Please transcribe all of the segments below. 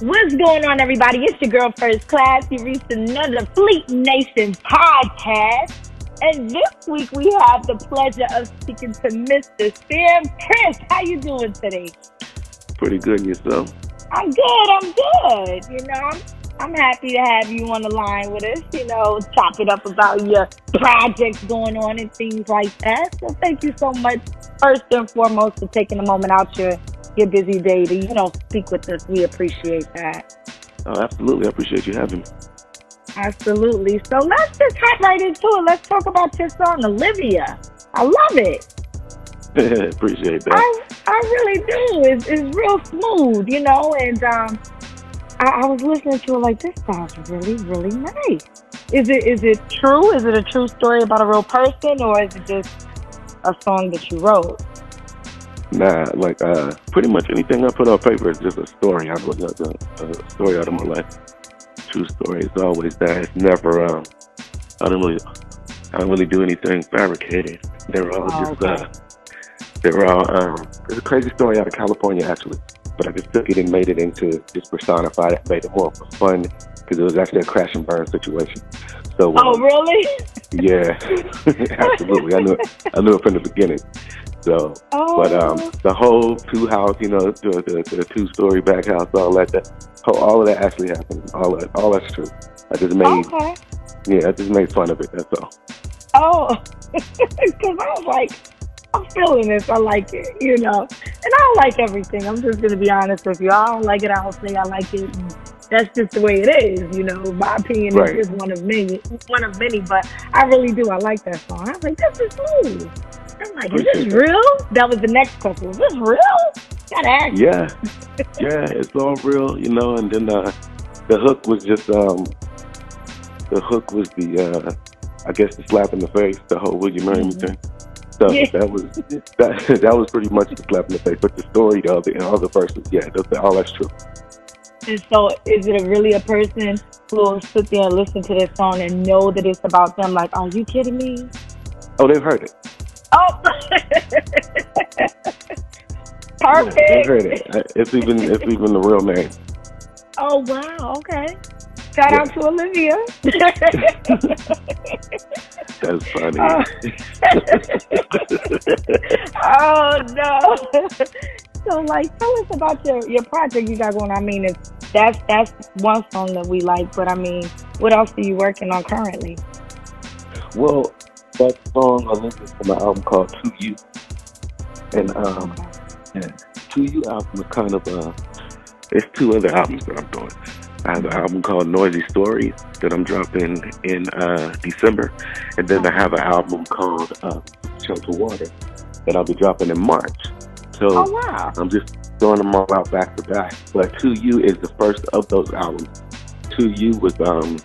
What's going on, everybody? It's your girl, First Class. You reached another Fleet Nation podcast. And this week we have the pleasure of speaking to Mr. Sam Prince. How you doing today? Pretty good yourself. I'm good. I'm good. You know, I'm, I'm happy to have you on the line with us. You know, chop it up about your projects going on and things like that. So thank you so much, first and foremost, for taking a moment out your your busy day to you know speak with us. We appreciate that. Oh, absolutely. I appreciate you having me. Absolutely. So let's just hop right into it. Let's talk about your song, Olivia. I love it. appreciate that. I, I really do. It's, it's real smooth, you know, and um, I, I was listening to it like, this sounds really, really nice. Is it is it true? Is it a true story about a real person, or is it just a song that you wrote? Nah, like uh, pretty much anything I put on paper is just a story. I put like a, a story out of my life. True story. It's always that. It's never. Um, I don't really. I don't really do anything fabricated. They're all Oh, just. okay. Uh, they're all. Um, it's a crazy story out of California actually, but I just took it and made it into just personified it, made it more fun because it was actually a crash and burn situation. So. Oh, um, really? Yeah, absolutely. I knew it. I knew it from the beginning. So, Oh, but um, the whole two house, you know, the, the, the two story back house, all that, that whole, all of that actually happened. All of, all that's true. I just made, okay. yeah, I just made fun of it. That's all. Oh, because I was like, I'm feeling this. I like it, you know. And I don't like everything. I'm just gonna be honest with you. I don't like it. I don't say I like it. And that's just the way it is, you know. My opinion Right. is just one of many, one of many. But I really do. I like that song. I was like, this is smooth. I'm like, is this real? That was the next question. Is this real? Gotta ask. Yeah, yeah, it's all real, you know. And then uh, the hook was just, um, the hook was the, uh, I guess, the slap in the face, the whole "Will you marry me?" Mhm. thing. So Yeah. that was that. That was pretty much the slap in the face. But the story, of it and all the verses, yeah, that's, all that's true. And so, is it really a person who will sit there and listen to this song and know that it's about them? Like, are you kidding me? Oh, they've heard it. Oh, Yeah, perfect. heard it. Uh, It's even it's even the real name. Oh wow, okay. Shout out to Olivia. That's funny. oh no. So like tell us about your, your project you got going. I mean it's that's that's one song that we like, but I mean, what else are you working on currently? well, that song I listened from an album called To You, and um, yeah, To You album is kind of uh, it's two other albums that I'm doing. I have an album called Noisy Stories that I'm dropping in uh, December, and then I have an album called uh, Shelter Water that I'll be dropping in March. So Oh wow. I'm just throwing them all out back to back. But To You is the first of those albums. To You was um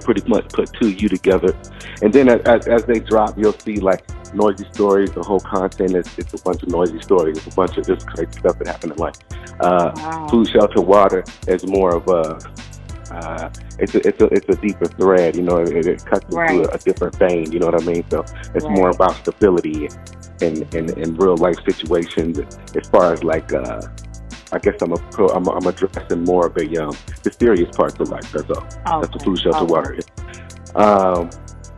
pretty much put To You together. And then as, as, as they drop, you'll see like noisy stories. The whole content is it's a bunch of noisy stories. It's a bunch of just crazy stuff that happened in life. Uh, Wow. Food, shelter, water is more of a uh, it's a it's a it's a deeper thread. You know, it, it cuts into a, a different vein. You know what I mean? So it's more about stability in, in in real life situations. As far as like, uh, I guess I'm a pro, I'm, I'm addressing more of a um, the serious parts of life. That's all. That's the food, shelter, Okay. water. Um,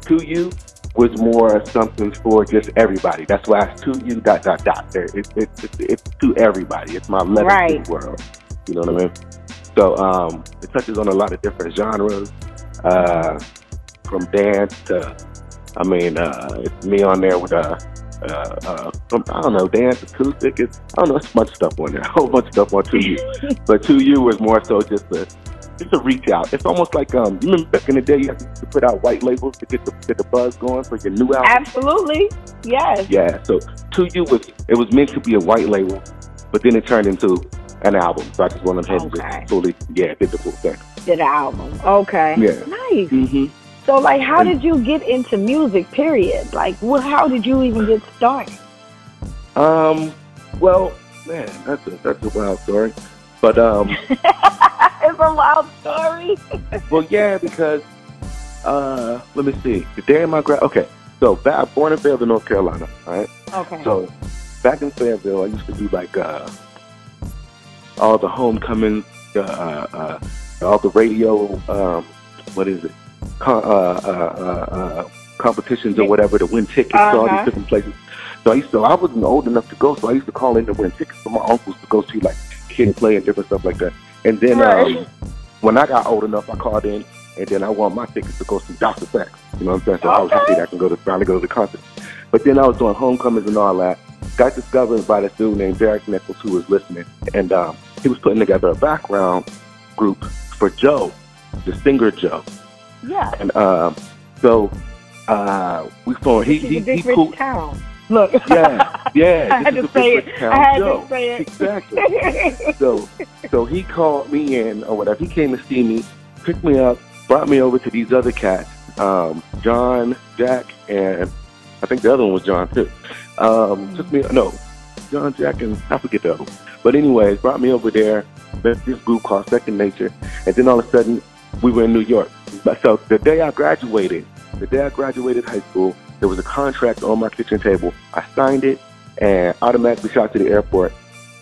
to you was more something for just everybody. That's why it's to you dot dot dot. There, it, it, it, it's to everybody. It's my letter Right. to the world. You know what I mean? So um, it touches on a lot of different genres, uh, from dance to, I mean, uh, it's me on there with a. Uh, uh, from, I don't know, dance, acoustic. It's I don't know, it's a bunch of stuff on there. A whole bunch of stuff on to you, but to you was more so just a just a reach out. It's almost like um, you remember back in the day, you had to put out white labels to get the get the buzz going for your new album. Absolutely. Yes. Yeah, so to you was it was meant to be a white label, but then it turned into an album. So I just wanted to Okay. just fully, yeah, did the full thing. Did an album. Okay. Yeah. Nice. Mm-hmm. So, like, how did you get into music? Period. Like, what? How did you even get started? Um, well, man, that's a that's a wild story, but um, it's a wild story. well, yeah, because uh, let me see, the day of my grad. Okay, so back, born in Fayetteville, North Carolina. All right. Okay. So back in Fayetteville, I used to do like uh, all the homecomings, uh, uh, all the radio, um, what is it, Con- uh, uh, uh, uh, competitions or whatever to win tickets to all Uh-huh. these different places. So I used to, I wasn't old enough to go, so I used to call in to win tickets for my uncles to go see like kid play and different stuff like that. And then Right. um, when I got old enough, I called in, and then I won my tickets to go see Dr. Sex. You know what I'm saying? So I was happy that I can go to finally go to the concert. But then I was doing homecomings and all that. Got discovered by this dude named Derek Nichols who was listening, and um, he was putting together a background group for Joe, the singer Joe. Yeah. And um, so uh, we formed. He he he rich pulled. town. Look. Yeah, yeah. I had to say it. I had Joe. to say it. Exactly. so so he called me in or whatever. He came to see me, picked me up, brought me over to these other cats, um, John, Jack, and I think the other one was John too. Um, took me no, John, Jack, and I forget the other one. But anyways, brought me over there. Met this group called Second Nature, and then all of a sudden we were in New York. But So the day I graduated, the day I graduated high school, there was a contract on my kitchen table. I signed it and automatically shot to the airport.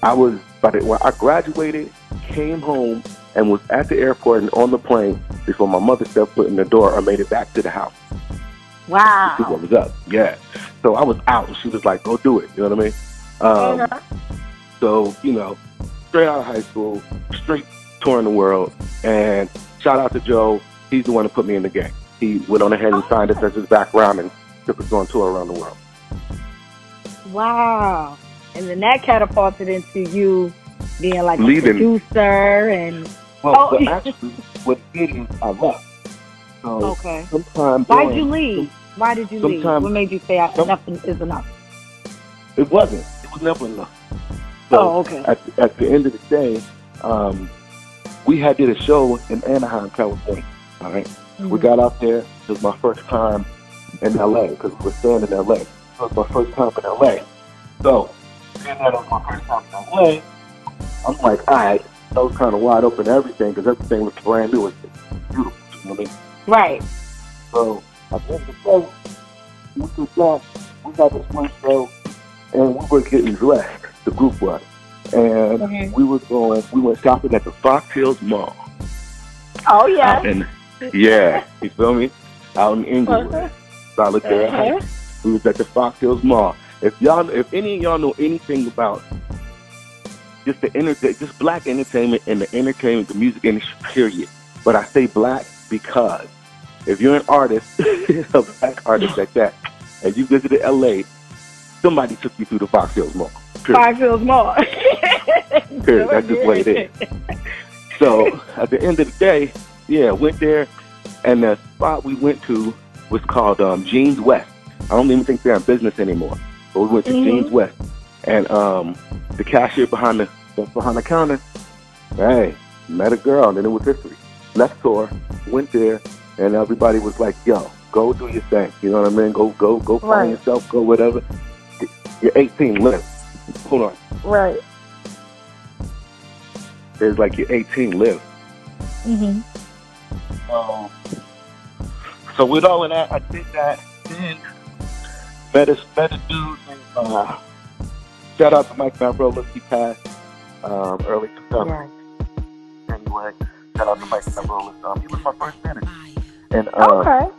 I was by the when I graduated, came home, and was at the airport and on the plane before my mother stepped foot in the door or made it back to the house to see wow. what was up. Yeah. So I was out and she was like, Go do it. You know what I mean? Um, Uh-huh. so, you know, straight out of high school, straight touring the world. And shout out to Joe. He's the one who put me in the game. He went on ahead and signed us as his background and took us on tour around the world. Wow. And then that catapulted into you being like a Leading. producer and Well, Oh. but actually, what did is I left. So okay. sometime Why'd you leave? Why did you leave? What made you say enough is enough? It wasn't. It was never enough. So Oh, okay. at, at the end of the day, um, we had did a show in Anaheim, California. All right? We Mhm. got out there. It was my first time in LA because we were staying in LA. It was my first time in LA. So, being that it was my first time in LA, I'm like, all right, I was kind of wide open to everything because everything was brand new. It was beautiful. You know what I mean? Right. So, at the end of the day, we did that. We had this one show, and we were getting dressed. The group was, and Mhm. we were going. We went shopping at the Fox Hills Mall. Oh yeah. Out in, yeah, you feel me? Out in Inglewood, Uh-huh. Solitaire Heights. We was at the Fox Hills Mall. If y'all, if any of y'all know anything about just the enter, just black entertainment and the entertainment, the music industry, period. But I say black because if you're an artist, a black artist like that, and you visited LA, somebody took you through the Fox Hills Mall. Period. Five feels more. Period. That's just what it is. So at the end of the day, yeah, went there, and the spot we went to was called um, Jeans West. I don't even think they're in business anymore, but we went to Mhm. Jeans West, and um, the cashier behind the behind the counter, hey, met a girl, and then it was history. Left tour, went there, and everybody was like, "Yo, go do your thing." You know what I mean? Go, go, go find Right. yourself, go whatever. You're 18, live. Hold on. Right. It's like you're 18, live. Mm-hmm. Um, so with all of that, I did that. Then met a, met a dude named, uh, shout out to Mike Navrola, he passed um, early 2000. Right. Anyway, shout out to Mike Navrola. Um, he was my first manager. And uh, Okay.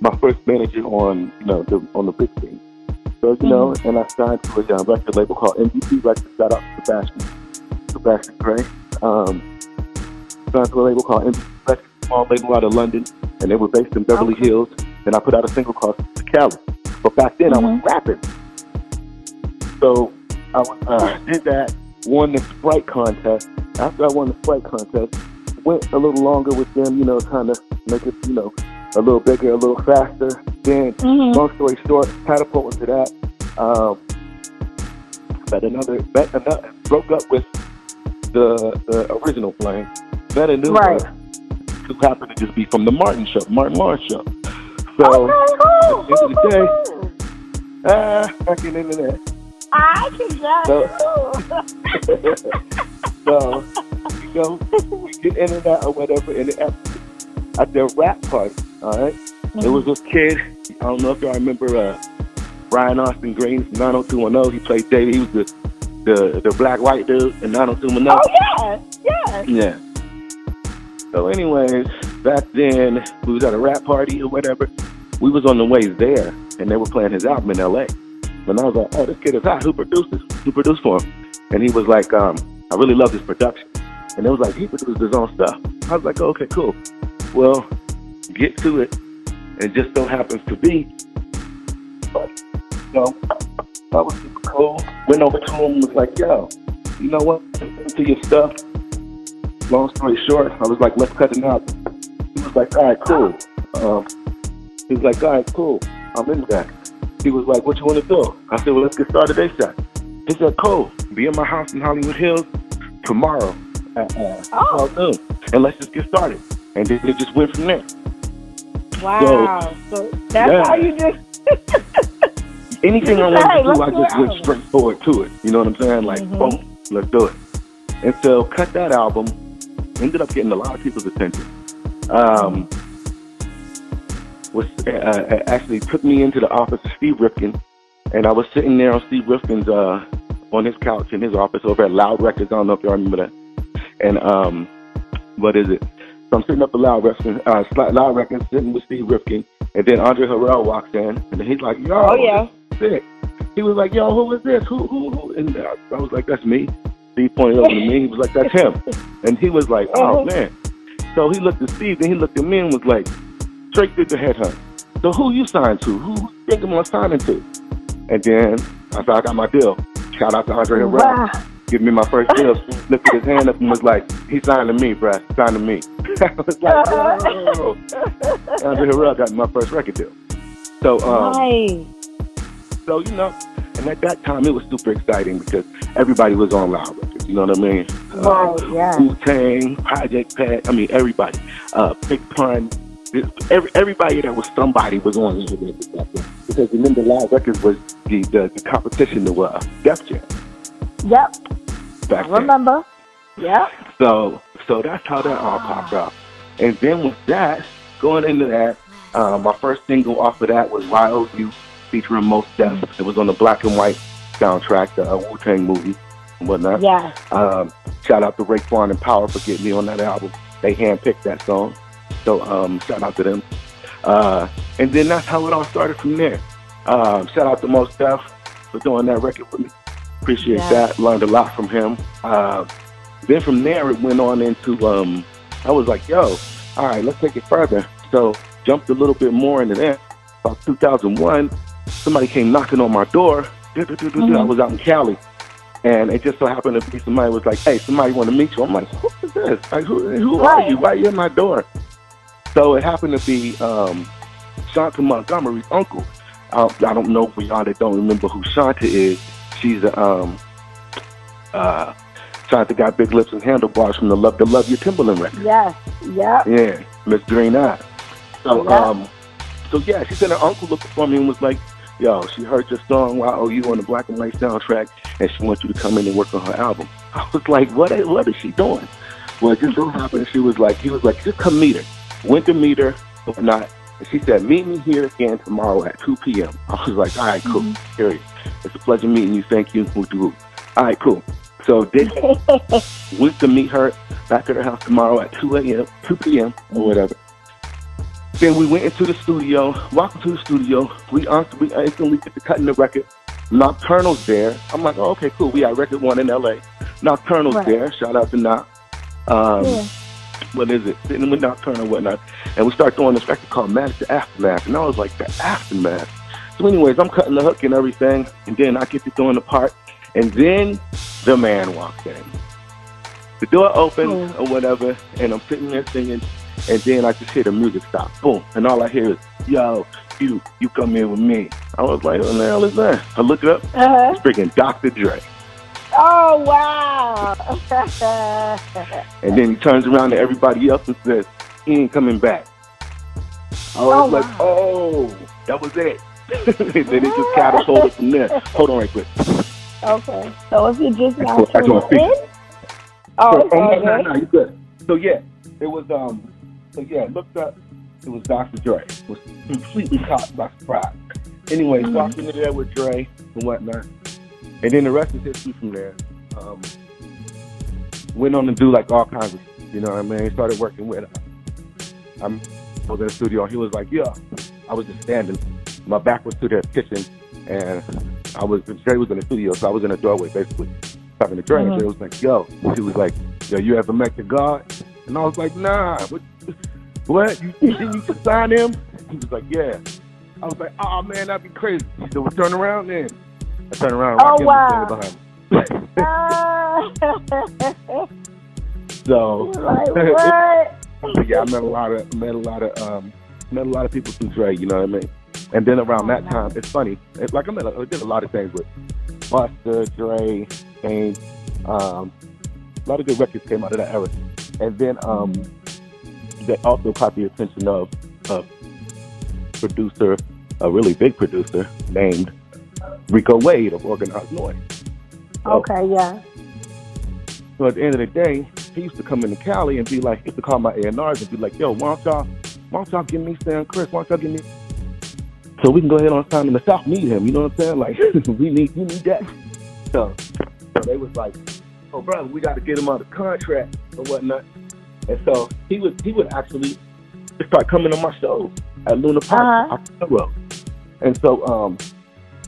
my first manager on, you know, the, on the big scene. So, you know, and I signed to a um, record label called MVP Records. Shout out to Sebastian, Sebastian Gray. Um, signed to a label called MVP small label out of London, and they were based in Beverly Okay. Hills. And I put out a single called Cali. But back then I was Mhm. rapping. So I uh, did that, won the Sprite contest. After I won the Sprite contest, went a little longer with them, you know, kind of make it, you know, a little bigger, a little faster. Then Mm-hmm. long story short, catapult into that. Um, met another, met another, broke up with the, the original flame. Met a new Right. one who happened to just be from the Martin show, Martin Lawrence show. So, okay, cool, at the end of the cool. ah, in the internet. I can just. So- so, you we get into that or whatever, and at, at their rap party, all right? There was this kid, I don't know if y'all remember uh, Brian Austin Green from 90210. He played David. He was the the the black white dude, and I don't zoom enough. Oh yeah, yeah. Yeah. So, anyways, back then we was at a rap party or whatever. We was on the way there, and they were playing his album in L.A. And I was like, "Oh, this kid is hot. Who produced this? Who produced for him?" And he was like, um, "I really love his production." And it was like he produced his own stuff. I was like, "Okay, cool." Well, get to it. It just so happens to be, but you know, that was super cool. Went over to him, was like, "Yo, you know what? To your stuff." Long story short, I was like, let's cut it out. He was like, all right, cool. Um, he was like, all right, cool. I'm into that. He was like, what you want to do? I said, well, let's get started ASAP. He said, cool. Be in my house in Hollywood Hills tomorrow at uh, Oh. noon, and let's just get started. And then it just went from there. Wow. So, that's yeah. how you just. Anything I wanted to do, I just went straight forward to it. You know what I'm saying? Like, Mhm. boom, let's do it. And so, cut that album. Ended up getting a lot of people's attention. Um, was uh, uh, actually took me into the office of Steve Rifkin, and I was sitting there on Steve Rifkin's uh, on his couch in his office over at Loud Records. I don't know if y'all remember that. And um, what is it? So I'm sitting up at Loud Records, uh, Loud Records, sitting with Steve Rifkin, and then Andre Harrell walks in, and he's like, "Yo, Oh yeah. sick. He was like, "Yo, who is this? Who, who, who?" And I, I was like, "That's me." Steve pointed over to me. He was like, "That's him." And he was like, "Oh Mhm. man." So he looked at Steve, then he looked at me and was like, "Straight did the headhunt." So who you signed to? Who you think I'm signing to? And then I said, "I got my deal." Shout out to Andre Harrell. Wow. Give me my first deal. Steve lifted his hand up and was like, "He signed to me, bruh. He signed to me." I was like, "Oh." Andre Harrell got my first record deal. So um, nice. so, you know, and at that time it was super exciting because everybody was on Loud Records, you know what I mean? Right, yeah. Wu Tang, Project Pat, I mean, everybody. Uh, Big Pun, every, everybody that was somebody was on Loud Records. Because remember, Loud Records was the, the, the competition to uh, Def Jam Yep. back I then. remember. Yep. So, so that's how that all popped up. And then with that, going into that, uh, my first single off of that was YOU featuring Mos Def. It was on the black and white soundtrack, the uh, Wu Tang movie and whatnot. Yes. Um, shout out to Raekwon and Power for getting me on that album. They handpicked that song. So um, shout out to them. Uh, and then that's how it all started from there. Um, shout out to Mos Def for doing that record with me. Appreciate Yeah. that. Learned a lot from him. Uh, then from there, it went on into, um, I was like, yo, all right, let's take it further. So jumped a little bit more into that. About 2001, somebody came knocking on my door. I Mhm. was out in Cali. And it just so happened to be somebody was like, hey, somebody want to meet you. I'm like, who is this? Like, who, who are you? Why are you at my door? So it happened to be um, Shanta Montgomery's uncle. Uh, I don't know for y'all that don't remember who Shanta is. She's a um, uh, Shanta got big lips and handlebars from the Love the Love Your Timberland record. Yes. yeah, Yeah, Miss Green Eye. So, Yeah. um, so yeah, she said her uncle looked for me and was like, "Yo, she heard your song Wow, YOU on the Black and White soundtrack, and she wants you to come in and work on her album." I was like, "What? What is she doing?" Well, it just so happened she was like, he was like, "Just come meet her." Went to meet her, or not. And she said, "Meet me here again tomorrow at 2 p.m." I was like, "All right, cool. Mm-hmm. Period. It's a pleasure meeting you. Thank you. All right, cool." So did went to meet her back at her house tomorrow at 2 a.m., 2 p.m. or whatever. Then we went into the studio, walked into the studio. We, we instantly get to cutting the record. Nocturnal's there. I'm like, oh, okay, cool. We got record one in LA. Nocturnal's Right. there. Shout out to Noc. Um, Yeah. What is it? Sitting with Nocturnal and whatnot. And we start doing this record called the Aftermath. And I was like, the Aftermath. So, anyways, I'm cutting the hook and everything. And then I get to doing the part. And then the man walks in. The door opens Oh. or whatever, and I'm sitting there singing, and then I just hear the music stop. Boom. And all I hear is, yo, you, you come in with me. I was like, what the hell is that? I look it up. Uh-huh. It's freaking Dr. Dre. Oh wow. And then he turns around to everybody else and says, he ain't coming back. I was Oh, like, wow. oh, that was it. and then it just catapulted from there. Hold on right quick. okay. So if you just now tuning in. Oh, So, oh, no, no, no, you good. So yeah, it was um, so yeah, looked up. It was Dr. Dre. Was completely caught by surprise. Anyway, Mhm. talking to there with Dre and whatnot. and then the rest is history from there. Um, went on to do like all kinds of, you know what I mean? He started working with. Uh, I'm I was in the studio. And he was like, "Yeah." I was just standing. My back was to the kitchen, and I was Dre was in the studio, so I was in the doorway basically talking to Dre. Mm-hmm. And Dre was like, "Yo," he was like, "Yo, you ever met the God?" And I was like, "Nah." What? What? You didn't you sign him? He was like, "Yeah." I was like, "Oh man, that'd be crazy." He said, "Well, turn around then." I turned around. Oh wow. Behind so, like, what? yeah, I met a lot of met a lot of um, met a lot of people through Dre. You know what I mean? And then around that time, it's funny. It's like I met, a, I did a lot of things with Busta, Dre, and um, a lot of good records came out of that era. And then um, that also caught the attention of a producer, a really big producer named Rico Wade of Organized Noize. So, okay, yeah. So at the end of the day, he used to come into Cali and be like, he used to call my A&Rs and be like, yo, why don't y'all, why don't y'all give me Sam Chris? Why don't y'all give me so we can go ahead on time in the South meet him. You know what I'm saying? Like we need you need that. So, so they was like, oh brother, we got to get him on the contract or whatnot. And so he would he would actually start coming on my shows at Luna Park, uh-huh. And so um,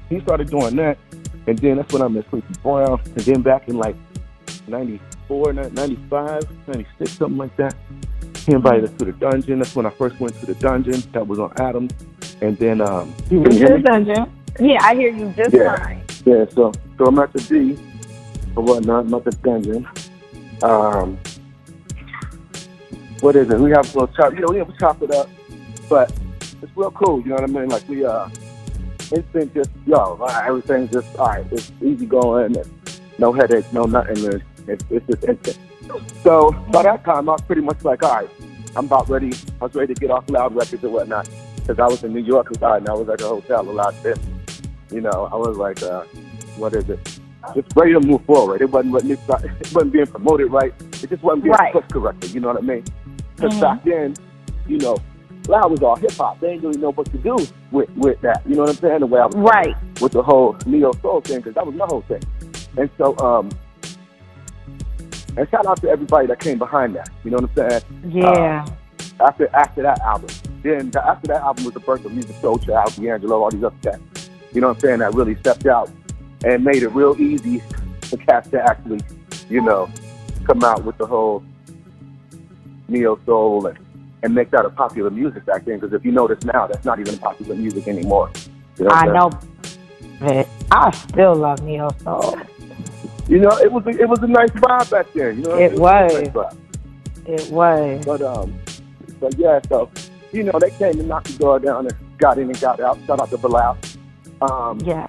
he started doing that, and then that's when I met Sleepy Brown, and then back in like 94, 95, 96, something like that. He invited us to the dungeon. That's when I first went to the dungeon. That was on Adams. And then um you the dungeon. Yeah, I hear you just yeah. fine. Yeah, so so I'm at the D or whatnot, I'm at the dungeon. Um what is it? We have a little chop you know, we have to chop it up. But it's real cool, you know what I mean? Like we uh instant just yo, everything's just all right, it's easy going no headaches, no nothing. It's, it's just instant. So by that time, I was pretty much like, all right, I'm about ready. I was ready to get off Loud Records and whatnot because I was in New York a lot and I was at a hotel a lot then. You know, I was like, uh, what is it? Just ready to move forward. It wasn't it wasn't being promoted right. It just wasn't being right. pushed correctly. You know what I mean? Because mm-hmm. back then, you know, Loud was all hip hop. They didn't really know what to do with with that. You know what I'm saying? The way I was right with the whole neo soul thing because that was my whole thing. And so, um, and shout out to everybody that came behind that. You know what I'm saying? Yeah. Uh, after after that album, then the, after that album was the birth of Musiq Soulchild, D'Angelo, all these other cats. You know what I'm saying? That really stepped out and made it real easy for cats to actually, you know, come out with the whole neo soul and and make that a popular music back then. Because if you notice now, that's not even popular music anymore. You know I know. I still love neo soul. You know, it was a, it was a nice vibe back then. You know, it, it was. was nice it was. But um, but yeah, so you know, they came and knocked the door down and got in and got out. Shout out to Bilal. Um, yeah.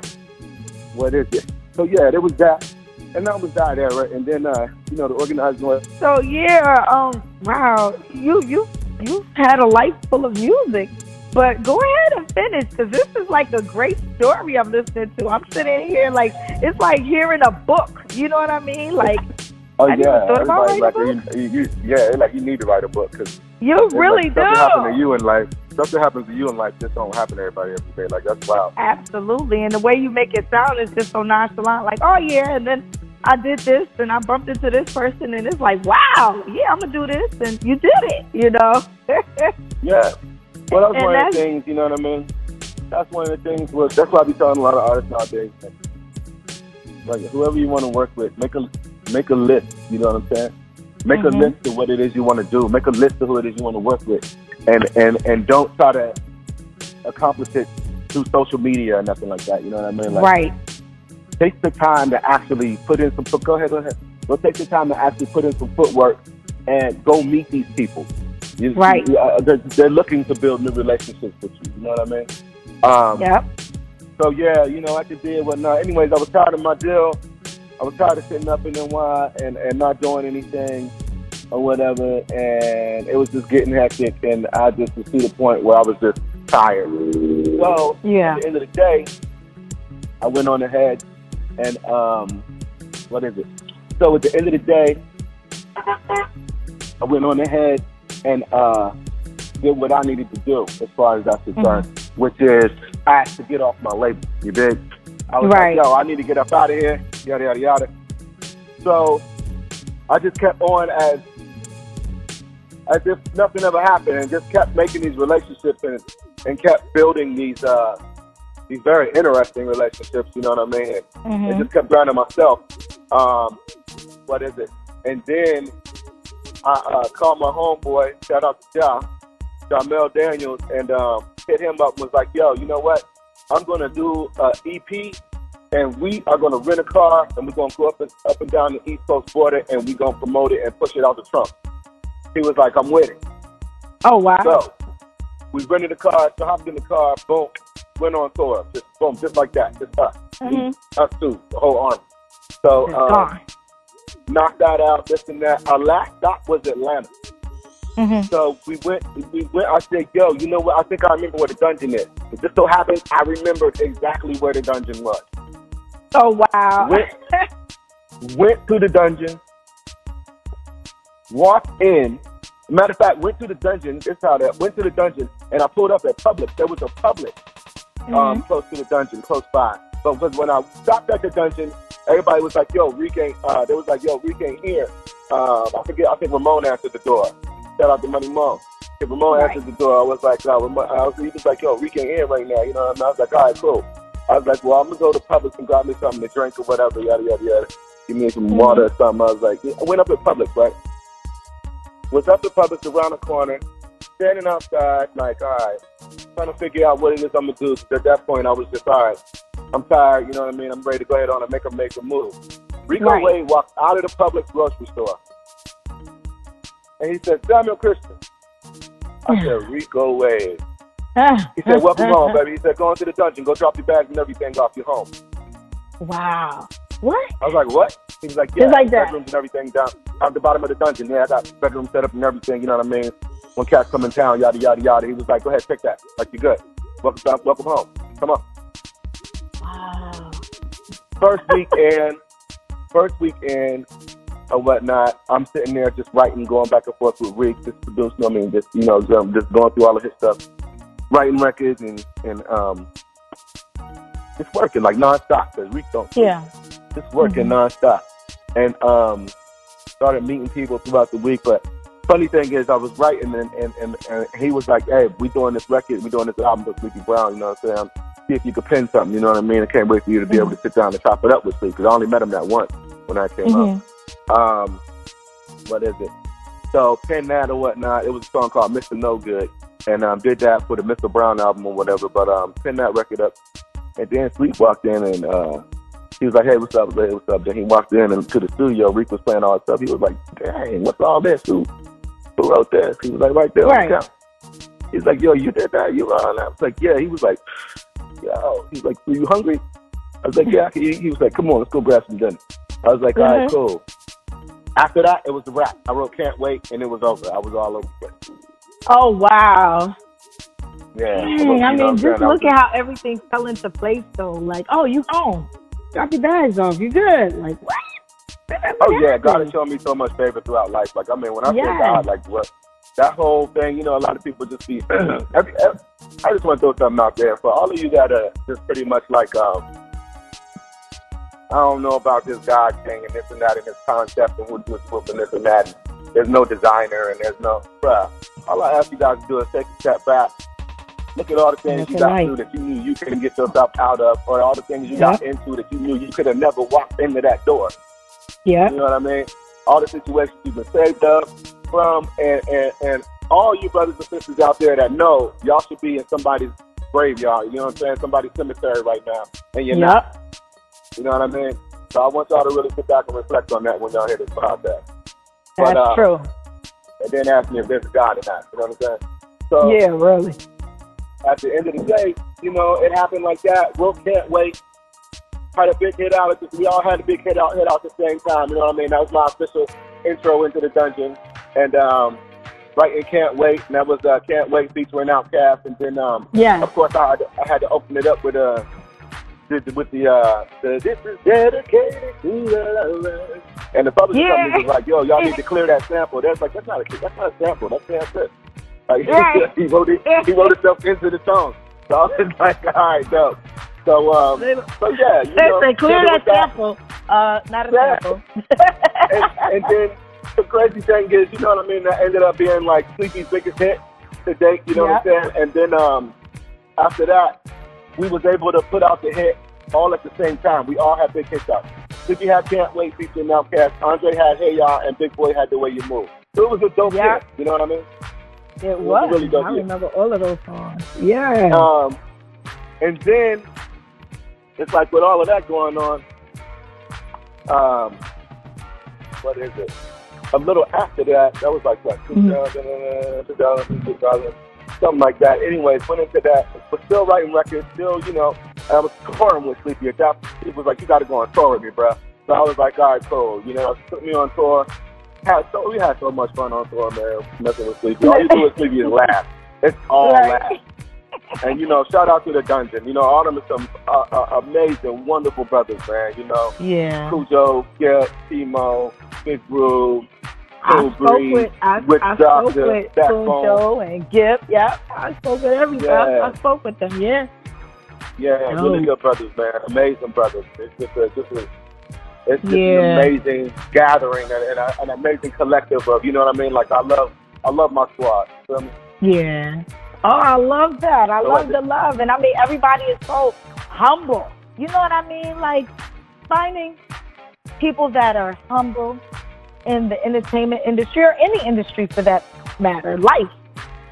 What is it? So yeah, there was that, and that was that era, and then uh, you know, the organized noise. So yeah, um, wow, you you you had a life full of music. But go ahead and finish because this is like a great story I'm listening to. I'm sitting here like it's like hearing a book. You know what I mean? Like, oh I yeah, everybody like you, you, yeah, like you need to write a book because you really like, do. Something happen to you in life. Something happens to you in life just don't happen to everybody every day. Like that's wild. Absolutely, and the way you make it sound is just so nonchalant. Like, oh yeah, and then I did this and I bumped into this person and it's like, wow, yeah, I'm gonna do this and you did it, you know. yeah. Well, that's and one that's, of the things, you know what I mean? That's one of the things. Well, that's why I be telling a lot of artists nowadays. Like, whoever you want to work with, make a make a list. You know what I'm saying? Make mm-hmm. a list of what it is you want to do. Make a list of who it is you want to work with, and and and don't try to accomplish it through social media or nothing like that. You know what I mean? Like, right. Take the time to actually put in some. Go ahead, go ahead. Go take the time to actually put in some footwork and go meet these people. You, right. You, uh, they're, they're, looking to build new relationships with you. You know what I mean? Um, yep. So yeah, you know, I could deal with not. Anyways, I was tired of my deal. I was tired of sitting up in NY and and not doing anything or whatever, and it was just getting hectic, and I just was to the point where I was just tired. So yeah. at the end of the day, I went on ahead and um, what is it? So at the end of the day, I went on ahead and uh, did what I needed to do as far as that's concerned, mm-hmm. which is I had to get off my label. You did. I was Right. like, yo, I need to get up out of here, yada yada yada. So I just kept on as as if nothing ever happened, and just kept making these relationships and and kept building these uh these very interesting relationships. You know what I mean? And, and Mhm. just kept grinding myself. Um, what is it? And then I uh, called my homeboy, shout out to Ja, Jamel Daniels, and um, hit him up. And Was like, yo, you know what? I'm gonna do an EP, and we are gonna rent a car, and we're gonna go up and up and down the East Coast border, and we're gonna promote it and push it out to Trump. He was like, I'm with it. Oh wow. So we rented a car, so hopped in the car, boom, went on tour, just boom, just like that, just us, Mhm. us two, the whole army. So um, knocked that out, this and that. Our last stop was Atlanta. Mhm. So we went, we went. I said, "Yo, you know what? I think I remember where the dungeon is." It just so happens I remembered exactly where the dungeon was. Oh wow. Went- Went to the dungeon, walked in. Matter of fact, went to the dungeon. This how that went to the dungeon, and I pulled up at Publix. There was a Publix um, Mhm. close to the dungeon, close by. But when I stopped at the dungeon, everybody was like, "Yo, Reek ain't." Uh, they was like, "Yo, Reek ain't here." Um, I forget. I think Ramon answered the door. Shout out to Money Mo. If Ramon Right. answered the door, I was like, no, Ramon, I was, he was like, "Yo, Reek ain't here right now." You know, what I, mean? I was like, "All right, cool." I was like, "Well, I'm gonna go to Publix and grab me something to drink or whatever." Yada yada yada. Give me some Mhm. water or something. I was like. I went up to Publix, right? Was up to Publix around the corner, standing outside, like, all right, trying to figure out what it is I'm gonna do. 'Cause At that point, I was just, all right, I'm tired. You know what I mean? I'm ready to go ahead on and make a make a move. Rico Right. Wade walked out of the Publix grocery store, and he said, "Samuel Christian." I said, "Rico Wade." He said, "Welcome home, baby." He said, "Go into the dungeon, go drop your bags and everything off. You're home." Wow. What? I was like, "What?" He was like, "Yeah, Just like that. bedrooms and everything down at the bottom of the dungeon. Yeah, I got bedroom set up and everything. You know what I mean? When cats come in town, yada yada yada." He was like, "Go ahead, take that. Like you're good. Welcome, back- welcome home. Come on." Wow. First weekend, first weekend or whatnot. I'm sitting there just writing, going back and forth with Rick, just producing. I mean, just you know, just going through all of his stuff, writing records and and um, just working like nonstop. Cause don't sleep. Yeah. just working Mhm. nonstop, and um, started meeting people throughout the week. But funny thing is, I was writing, and and, and, and he was like, "Hey, we doing this record, we doing this album with Sleepy Brown. You know what I'm saying? See if you could pin something. You know what I mean? I can't wait for you to be able to sit down and chop it up with Sleep because I only met him that once when I came up. Mhm. Um, what is it? So pin that or whatnot. It was a song called Mr. No Good, and um, did that for the Mr. Brown album or whatever. But um, pin that record up, and then Sleep walked in and uh, he was like, "Hey, what's up? Hey, what's up?" Then he walked in and to the studio. Reek was playing all his stuff. He was like, "Dang, what's all this? Who, who wrote this?" He was like, "Right there Right. on the. He's like, "Yo, you did that? You on that?" I was like, "Yeah." He was like, "Yo," he's like, "Are you hungry?" I was like, "Yeah." He was like, "Come on, let's go grab some dinner." I was like, "All right, Mhm. cool." After that, it was a wrap. I wrote "Can't Wait" and it was over. I was all over the. Oh wow. Yeah. Dang, I mean, just saying? I was look at how everything fell into place though. Like, oh, you home. Drop your bags off. You good. Like, what? Oh yeah, God has shown me so much favor throughout life. Like I mean, when I say God, like what that whole thing, you know, a lot of people just be. every, every, I just want to throw something out there for all of you that are just pretty much like, um, I don't know about this God thing and this and that and this concept and what what's whoop and this and that. And there's no designer and there's no, bruh. All I ask you guys to do is take a step back. Look at all the things That's you got right. through that you knew you couldn't get yourself out of, or all the things you got into that you knew you could have never walked into that door. Yeah. You know what I mean? All the situations you've been saved up from, and, and, and all you brothers and sisters out there that know y'all should be in somebody's graveyard. You know what I'm saying? Somebody's cemetery right now, and you're not. You know what I mean? So I want y'all to really sit back and reflect on that when y'all hear this podcast, That's But, uh, true. And then ask me if there's a God or not. You know what I'm saying? So Yeah, really. at the end of the day, you know, it happened like that. Will can't wait. Had a big hit out. We all had a big hit out hit out at the same time. You know what I mean? That was my official intro into the dungeon. And um, right in Can't Wait, and that was uh, Can't Wait featuring Outkast. And then, um, Yeah. of course, I had, to, I had to open it up with uh, the- with the uh, the this is dedicated to the lovers. And the publishing Yeah. company was like, "Yo, y'all need to clear that sample." That's like, that's not a that's not a sample. That's Sam Smith. Like Right. he wrote it, he wrote himself into the song. So I was like, all right, dope. So, um, so yeah, you know, say clear that sample. Uh, not a yeah. sample. and, and then the crazy thing is, you know what I mean? That ended up being like Sleepy's biggest hit to date. You know yep. what I'm saying? And then um, after that, we was able to put out the hit all at the same time. We all had big hits out. Sleepy had Can't Wait featuring Outkast. Andre had Hey Ya, and Big Boy had The Way You Move. So it was a dope yep. hit. You know what I mean? It, it was. was really dope I hit. remember all of those songs. Yeah. Um, and then it's like with all of that going on, um, what is it? A little after that, that was like what, 2000, mm-hmm. 2000, 2000, something like that. Anyways, went into that, but still writing records, still, you know, I was touring with Sleepy. At that, it was like, you got to go on tour with me, bro. So I was like, all right, cool. You know, put me on tour. Had so we had so much fun on tour, man. Messing with Sleepy. All you do with Sleepy is laugh. It's all right. laugh and you know, shout out to the dungeon. You know, all them are some uh, uh, amazing, wonderful brothers, man. You know, yeah, Khujo, Gipp, T-Mo, Big Groove. I spoke with I, I spoke with Khujo and Gipp. Yeah, I spoke with everybody. Yeah. I, spoke with them. Yeah. Yeah, oh. really good brothers, man. Amazing brothers. It's just a, just a, it's just yeah. an amazing gathering and, and a, an amazing collective of, you know what I mean? Like I love, I love my squad. Feel me? Yeah. Oh, I love that. I love the love. And I mean, everybody is so humble. You know what I mean? Like finding people that are humble in the entertainment industry or any industry for that matter, life,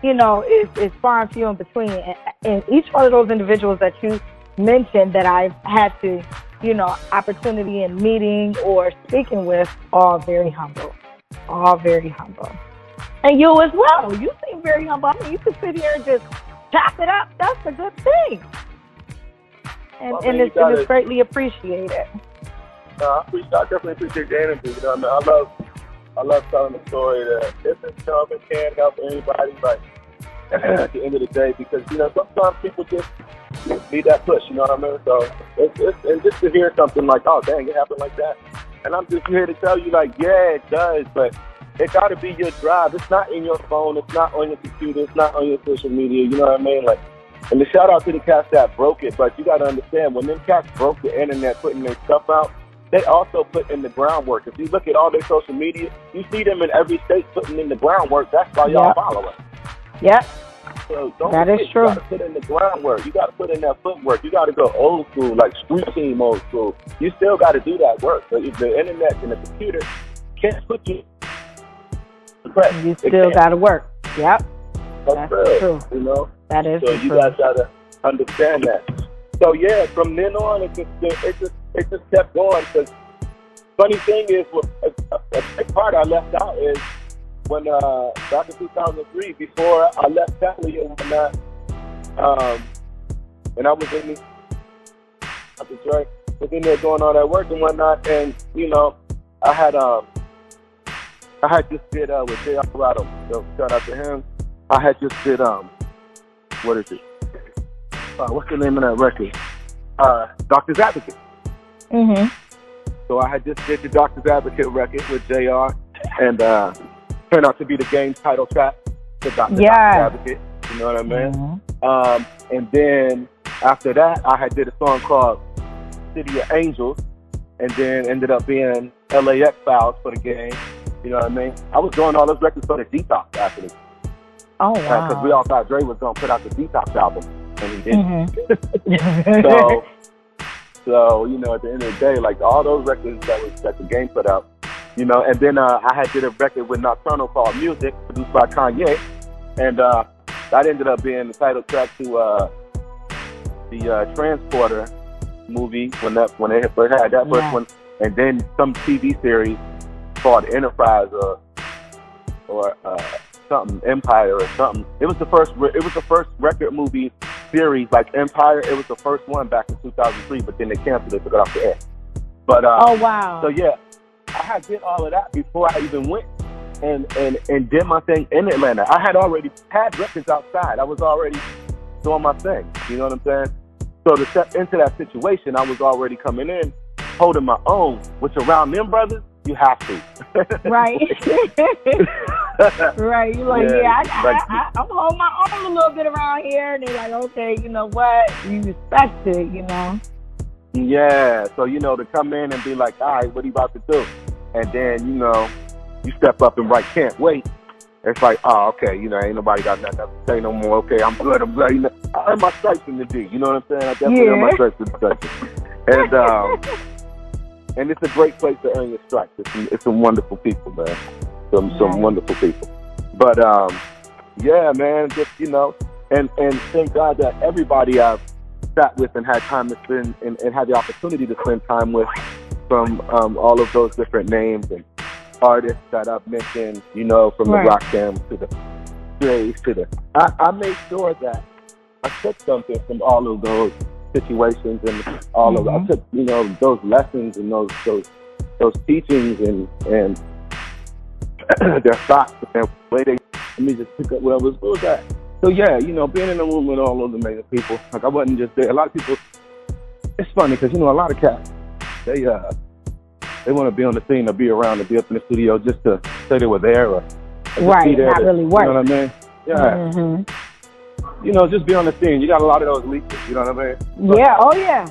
you know, is, is far and few in between. And, and each one of those individuals that you mentioned that I've had to, you know, opportunity in meeting or speaking with, all very humble. All very humble. And you as well. You seem very humble. I mean, you can sit here and just chop it up. That's a good thing. And, well, and, it's, and it's greatly appreciated. I, appreciate, I definitely appreciate the energy. You know, I, mean, I love, I love telling the story that if it's and can help anybody, but at the end of the day, because you know sometimes people just need that push. You know what I mean? So it's, it's and just to hear something like, oh dang, it happened like that, and I'm just here to tell you like, yeah, it does, but it got to be your drive. It's not in your phone. It's not on your computer. It's not on your social media. You know what I mean? Like, and the shout out to the cats that broke it. But you got to understand, when them cats broke the internet, putting their stuff out, they also put in the groundwork. If you look at all their social media, you see them in every state putting in the groundwork. That's why y'all yep. follow us. Yep. So don't that is is true. You got to put in the groundwork. You got to put in that footwork. You got to go old school, like street team old school. You still got to do that work. But if the internet and the computer can't put you. You still got to work. Yep. That's, That's true. You know. That is so you guys gotta understand that. So yeah, from then on, it just it just it just kept going. Because funny thing is, a, a, big part I left out is when uh, back in 2003, before I left Cali and whatnot, um, and I was in the Detroit, was in there doing all that work and whatnot, and you know, I had um I had just did uh with JR Rotem. So shout out to him. I had just did um what is it? Uh, what's the name of that record? Uh Doctor's Advocate. Mhm. So I had just did the Doctor's Advocate record with JR and uh turned out to be the game's title track, the Doctor's yeah. Advocate. You know what I mean? Mm-hmm. Um and then after that I had did a song called City of Angels and then ended up being LAX Files for the game. You know what I mean? I was doing all those records for the Detox actually. Oh wow! Because we all thought Dre was gonna put out the Detox album, and he didn't. Mm-hmm. so, so you know, at the end of the day, like all those records that was that the game put out, you know, and then uh, I had did a record with Nocturnal called Music, produced by Kanye, and uh, that ended up being the title track to uh, the uh, Transporter movie when that when they first had that first yeah. one, and then some TV series called Enterprise or or uh, something Empire or something. It was the first. It was the first record movie series like Empire. It was the first one back in 2003, but then they canceled it, took it off the air. But uh, oh wow! So yeah, I had did all of that before I even went and and and did my thing in Atlanta. I had already had records outside. I was already doing my thing. You know what I'm saying? So to step into that situation, I was already coming in, holding my own, which around them brothers, you have to. Right. right. You like, Yeah, yeah, I, like- I, I, I'm holding my own a little bit around here, and they're like, okay, you know what? You respect it, you know. Yeah, so you know to come in and be like, all right, what are you about to do? And then you know you step up and write, can't wait. It's like, oh, okay, you know, ain't nobody got nothing to say no more. Okay, I'm good. I'm good. You know, I earned my stripes in the D. You know what I'm saying? I definitely earned my Yeah. stripes in the D. And um, and it's a great place to earn your stripes. It's some, it's some wonderful people, man. Some some wonderful people. But um, yeah, man, just you know, and and thank God that everybody I've sat with and had time to spend and, and had the opportunity to spend time with from um, all of those different names and artists that I've mentioned, you know, from Right. the rock cam to the Strays to the I, I made sure that I took something from all of those situations and all of Mhm. I took, you know, those lessons and those those those teachings and and their thoughts and the way they let me just pick up what was what was that? So yeah, you know, being in a room with all those amazing people, like I wasn't just there. A lot of people, it's funny because you know a lot of cats, they uh, they want to be on the scene or be around and be up in the studio just to say they were there or, or Right, not to- really work. You know what I mean? Yeah, hmm you know, just be on the scene. You got a lot of those leeches. You know what I mean? Yeah. Oh, yeah.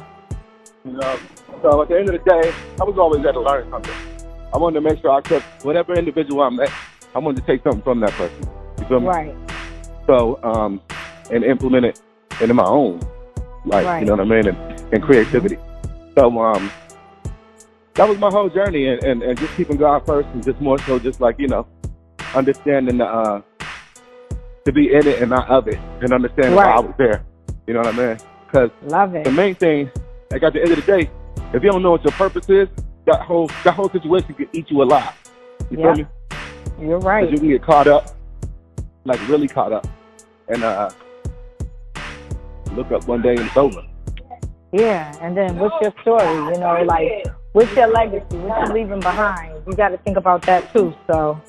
You know, so at the end of the day, I was always there to learn something. I wanted to make sure I took whatever individual I met. I wanted to take something from that person. You feel me? Right. So, um, and implement it into my own life. Right. You know what I mean? And, and creativity. So, um, that was my whole journey, and, and, and just keeping God first, and just more so, just like you know, understanding the uh, to be in it and not of it, and understanding why I was there. You know what I mean? Because the main thing, like at the end of the day, if you don't know what your purpose is, that whole that whole situation can eat you alive. You feel me? You're right. you can get caught up, like really caught up, and uh, look up one day and it's over. Yeah. And then what's your story? You know, like, what's your legacy? What you leaving behind? You got to think about that too. So,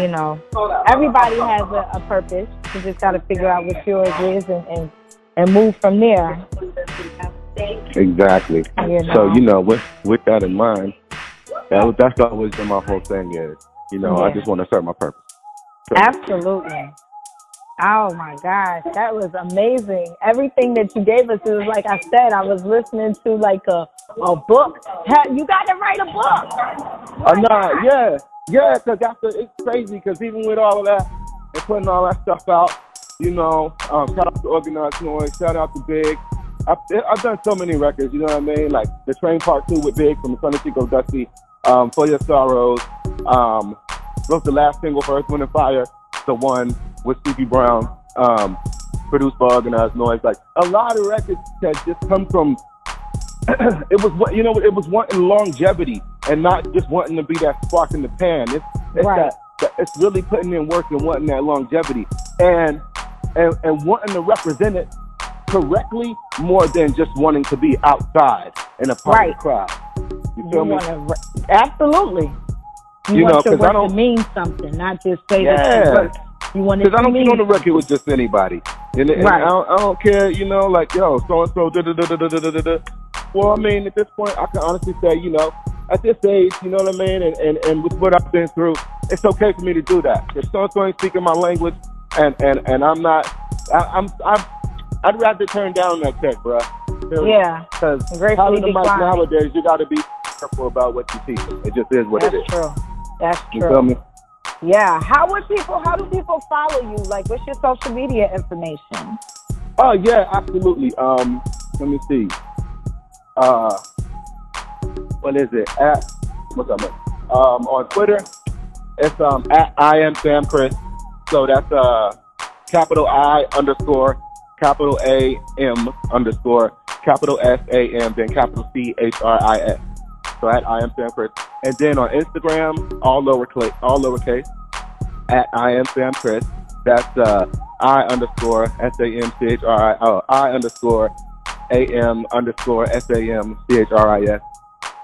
you know, everybody has a, a purpose. You just got to figure out what yours is and, and, and move from there. Exactly. You know. So you know, with with that in mind, that was, that's always been my whole thing is, you know, I just want to serve my purpose. So, Absolutely. Oh my gosh, that was amazing. Everything that you gave us is like I said, I was listening to like a a book. You got to write a book. I'm not, yeah, yeah, because after it's crazy because even with all of that and putting all that stuff out, you know, um, shout out to Organized Noize, shout out to Big. I've, I've done so many records, you know what I mean? Like the Train Part Two with Big from the Son of Chico Dusty, um, For Your Sorrows, um, wrote the last single for Earth, Wind and Fire, the one with Stevie Brown, um, produced by Organized Noize. Like a lot of records that just come from it was what you know it was wanting longevity and not just wanting to be that spark in the pan. It's, it's right. that, it's really putting in work and wanting that longevity and and and wanting to represent it correctly more than just wanting to be outside in a party right. crowd. You feel you me? Re- absolutely. You, you want know, your work to mean something, not just say yeah. that you work. You want because I don't get on the record with just anybody, and, and right. I, don't, I, don't, care, you know, like yo, so and so, da da da da da da da well I mean at this point I can honestly say you know at this age you know what I mean and, and, and with what I've been through it's okay for me to do that if so and so ain't speaking my language and, and, and I'm not I, I'm I'm I'd rather turn down that check bruh Yeah, because Gratefully having the mic nowadays you got to be careful about what you teach it just is what it is. that's it is true. That's true. you feel me Yeah. How would people? How do people follow you? Like, what's your social media information? Oh yeah, absolutely. Um, let me see. Uh, what is it? At what's up? Um, on Twitter, it's um at I am Sam Chris. So that's uh capital I underscore capital A M underscore capital S A M then capital C H R I S. So at I am Sam Chris, and then on Instagram, all lowercase, all lowercase, at I am Sam Chris. That's uh I underscore S A M C H R I oh underscore A M underscore S A M C H R I S.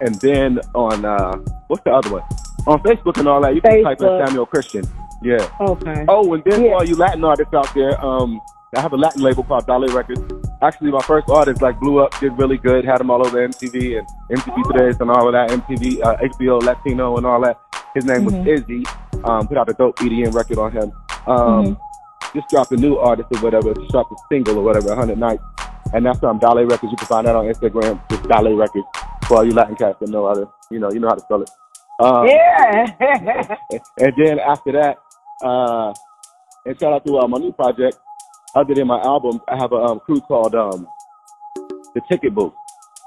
And then on uh what's the other one? On Facebook and all that, you can type in Samuel Christian. Yeah. Okay. Oh, and then Yeah. for all you Latin artists out there, um, I have a Latin label called Dale Records. Actually, my first artist like blew up, did really good, had him all over MTV and MTV Today's and all of that, MTV, uh, HBO Latino and all that. His name was Mhm. Izzy, Um, put out a dope EDM record on him. Um, mm-hmm. Just dropped a new artist or whatever. Just dropped a single or whatever, 100 Nights. And that's on Dale Records. You can find that on Instagram. Just Dale Records. For all you Latin cats that know how to, you know, you know how to spell it. Um, yeah. and then after that, uh, and shout out to uh, my new project. Other than my album, I have a um, crew called um, the Ticket Booth,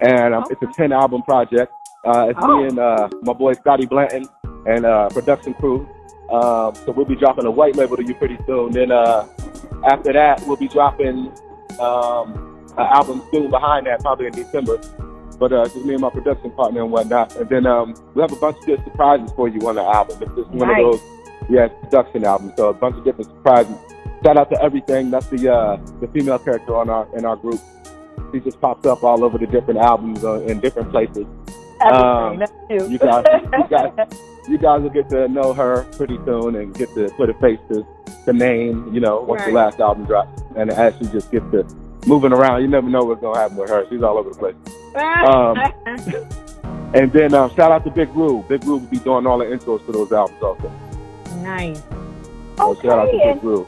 and um, okay. it's a ten album project. Uh, it's oh. me and uh, my boy Scotty Blanton and uh, production crew. Um, so we'll be dropping a white label to you pretty soon. Then uh, after that, we'll be dropping um, album soon behind that, probably in December. But uh, just me and my production partner and whatnot. And then um, we have a bunch of good surprises for you on the album. It's just nice. one of those, yeah, production albums. So a bunch of different surprises. Shout out to everything. That's the uh, the female character on our in our group. She just pops up all over the different albums uh, in different places. Um, you. guys, you guys, you guys will get to know her pretty soon and get to put a face to the name. You know, once right. the last album drops, and as she just gets to moving around, you never know what's gonna happen with her. She's all over the place. Um, and then um, shout out to Big Rue. Big Rue will be doing all the intros to those albums also. Nice. So okay. shout out to Big Rue.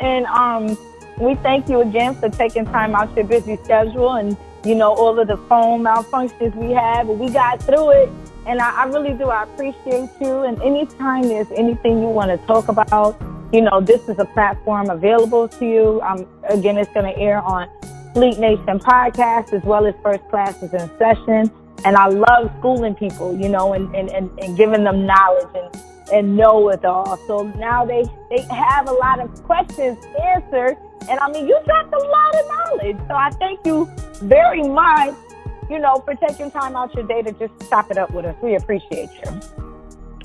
And um, we thank you again for taking time out your busy schedule and you know all of the phone malfunctions we had, but we got through it. And I, I really do. I appreciate you. And anytime there's anything you want to talk about, you know, this is a platform available to you. Um, again, it's going to air on Fleet Nation podcast as well as First Classes in Session. And I love schooling people, you know, and, and, and, and giving them knowledge and, and know it all. So now they, they have a lot of questions answered. And I mean, you dropped a lot of knowledge. So I thank you very much, you know, for taking time out your day to just chop it up with us. We appreciate you.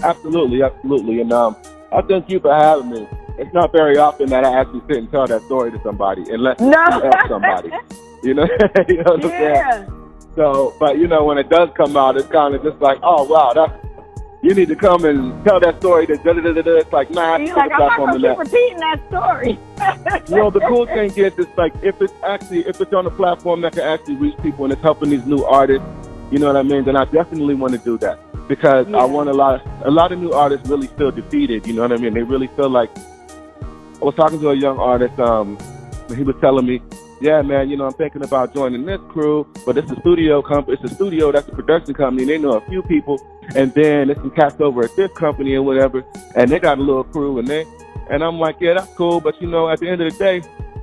Absolutely, absolutely. And um, I thank you for having me it's not very often that I actually sit and tell that story to somebody unless no. you help somebody. You know, you know what I'm yeah. saying? So, but you know, when it does come out, it's kind of just like, oh wow, that's you need to come and tell that story. That da, da, da, da, It's like, nah, like, I'm not gonna keep repeating that story. you know, the cool thing is, it's like if it's actually if it's on a platform that can actually reach people and it's helping these new artists, you know what I mean? Then I definitely want to do that because yeah. I want a lot of a lot of new artists really feel defeated. You know what I mean? They really feel like I was talking to a young artist, um, and he was telling me, yeah, man, you know, I'm thinking about joining this crew, but it's a studio company. It's a studio that's a production company. And they know a few people, and then it's some cats over at this company and whatever, and they got a little crew, and they, and I'm like, yeah, that's cool, but you know, at the end of the day,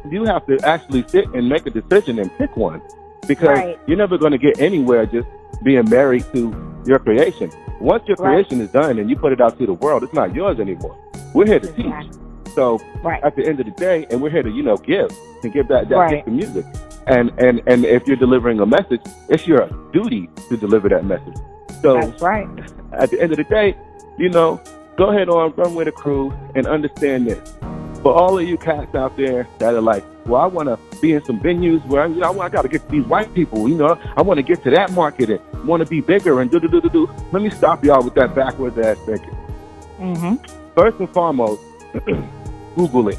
you have to actually sit and make a decision and pick one, because right. you're never going to get anywhere just being married to your creation. Once your right. creation is done and you put it out to the world, it's not yours anymore. We're here to exactly. teach. So right. at the end of the day, and we're here to, you know, give and give that, that gift of music. And, and, and if you're delivering a message, it's your duty to deliver that message. So That's right. At the end of the day, you know, go ahead on, run with the crew and understand this. For all of you cats out there that are like, well, I want to be in some venues where, you know, I got to get to these white people, you know, I want to get to that market and want to be bigger and do, do, do, do, do. Let me stop y'all with that backwards ass thinking. Mm-hmm. First and foremost, Google it.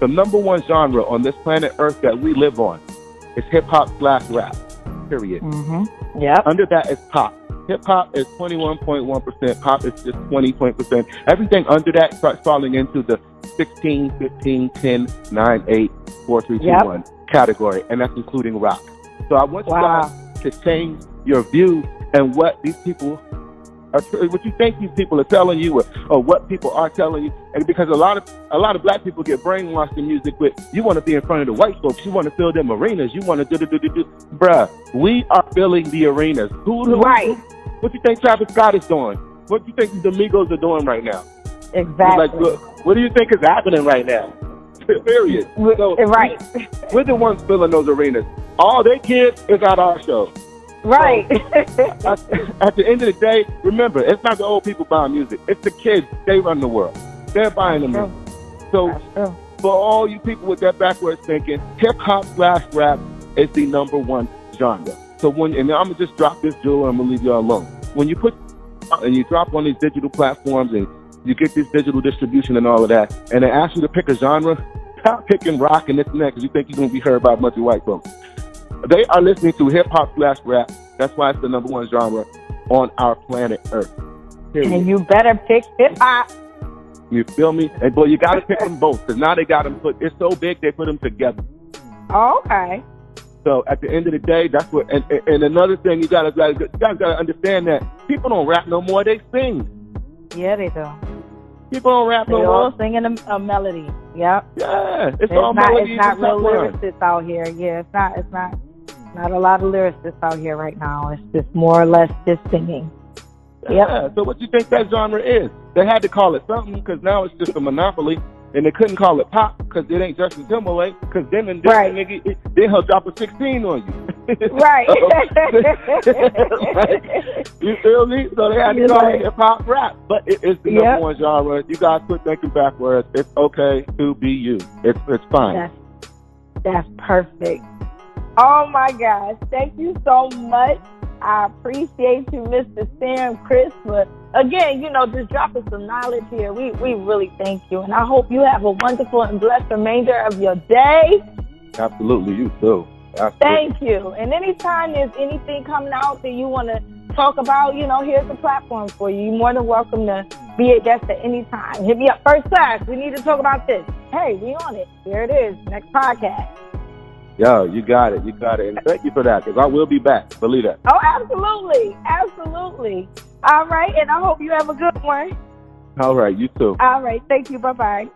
The number one genre on this planet Earth that we live on is hip hop slash rap. Period. Mm-hmm. Yeah. Under that is pop. Hip hop is 21.1%. Pop is just 20 percent. Everything under that starts falling into the 16, 15, 10, 9, 8, 4, 3, 2, yep. 1 category, and that's including rock. So I want wow. you guys to change your view and what these people what you think these people are telling you or, or what people are telling you and because a lot of a lot of black people get brainwashed in music with you want to be in front of the white folks you want to fill them arenas you want to do do do do do bruh we are filling the arenas who, who right what do you think Travis Scott is doing what do you think the Migos are doing right now exactly like what, what do you think is happening right now period so right we're the ones filling those arenas all they kids is at our show Right. So, at, at, the end of the day, remember, it's not the old people buying music. It's the kids. They run the world. They're buying the music. So for all you people with that backwards thinking, hip hop slash rap is the number one genre. So when and I'm gonna just drop this jewel and I'm gonna leave y'all alone. When you put and you drop on these digital platforms and you get this digital distribution and all of that, and they ask you to pick a genre, stop picking rock and this and that because you think you're gonna be heard by a bunch of white folks. They are listening to hip hop slash rap. That's why it's the number one genre on our planet Earth. Period. And you better pick hip hop. You feel me? And but you got to pick them both because now they got them put. It's so big they put them together. Oh, okay. So at the end of the day, that's what. And, and another thing you gotta, gotta you guys gotta understand that people don't rap no more; they sing. Yeah, they do. People don't rap They no all more. singing a, a melody. Yep. Yeah, it's, It's all not. melodies It's not real lyricists out here. Yeah, it's not. It's not. Not a lot of lyricists out here right now. It's just more or less just singing. Yeah. So what do you think that genre is? They had to call it something because now it's just a monopoly, and they couldn't call it pop because it ain't Justin Timberlake. Because then and then, Right. nigga, it, then he'll drop a sixteen on you. Right. Like, you feel me? So they had to call right. it hip hop rap, but it, it's the Yep. number one genre. You guys quit thinking backwards. It's okay to be you. It's it's fine. That's that's perfect. Oh my gosh. Thank you so much. I appreciate you, Mr. Sam Chris, for again, you know, just dropping some knowledge here. We we really thank you. And I hope you have a wonderful and blessed remainder of your day. Absolutely, you too. Absolutely. Thank you. And anytime there's anything coming out that you want to talk about, you know, here's the platform for you. You're more than welcome to be a guest at any time. Hit me up first class. We need to talk about this. Hey, we on it. Here it is. Next podcast. Yo, you got it. You got it. And thank you for that because I will be back. Believe that. Oh, absolutely. Absolutely. All right. And I hope you have a good one. All right, you too. All right. Thank you. Bye bye.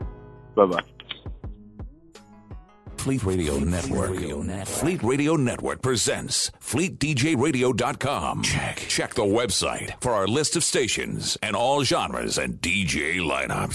Bye bye. Fleet Radio Network. Fleet Radio Network presents FleetDJRadio.com. Check. Check the website for our list of stations and all genres and DJ lineups.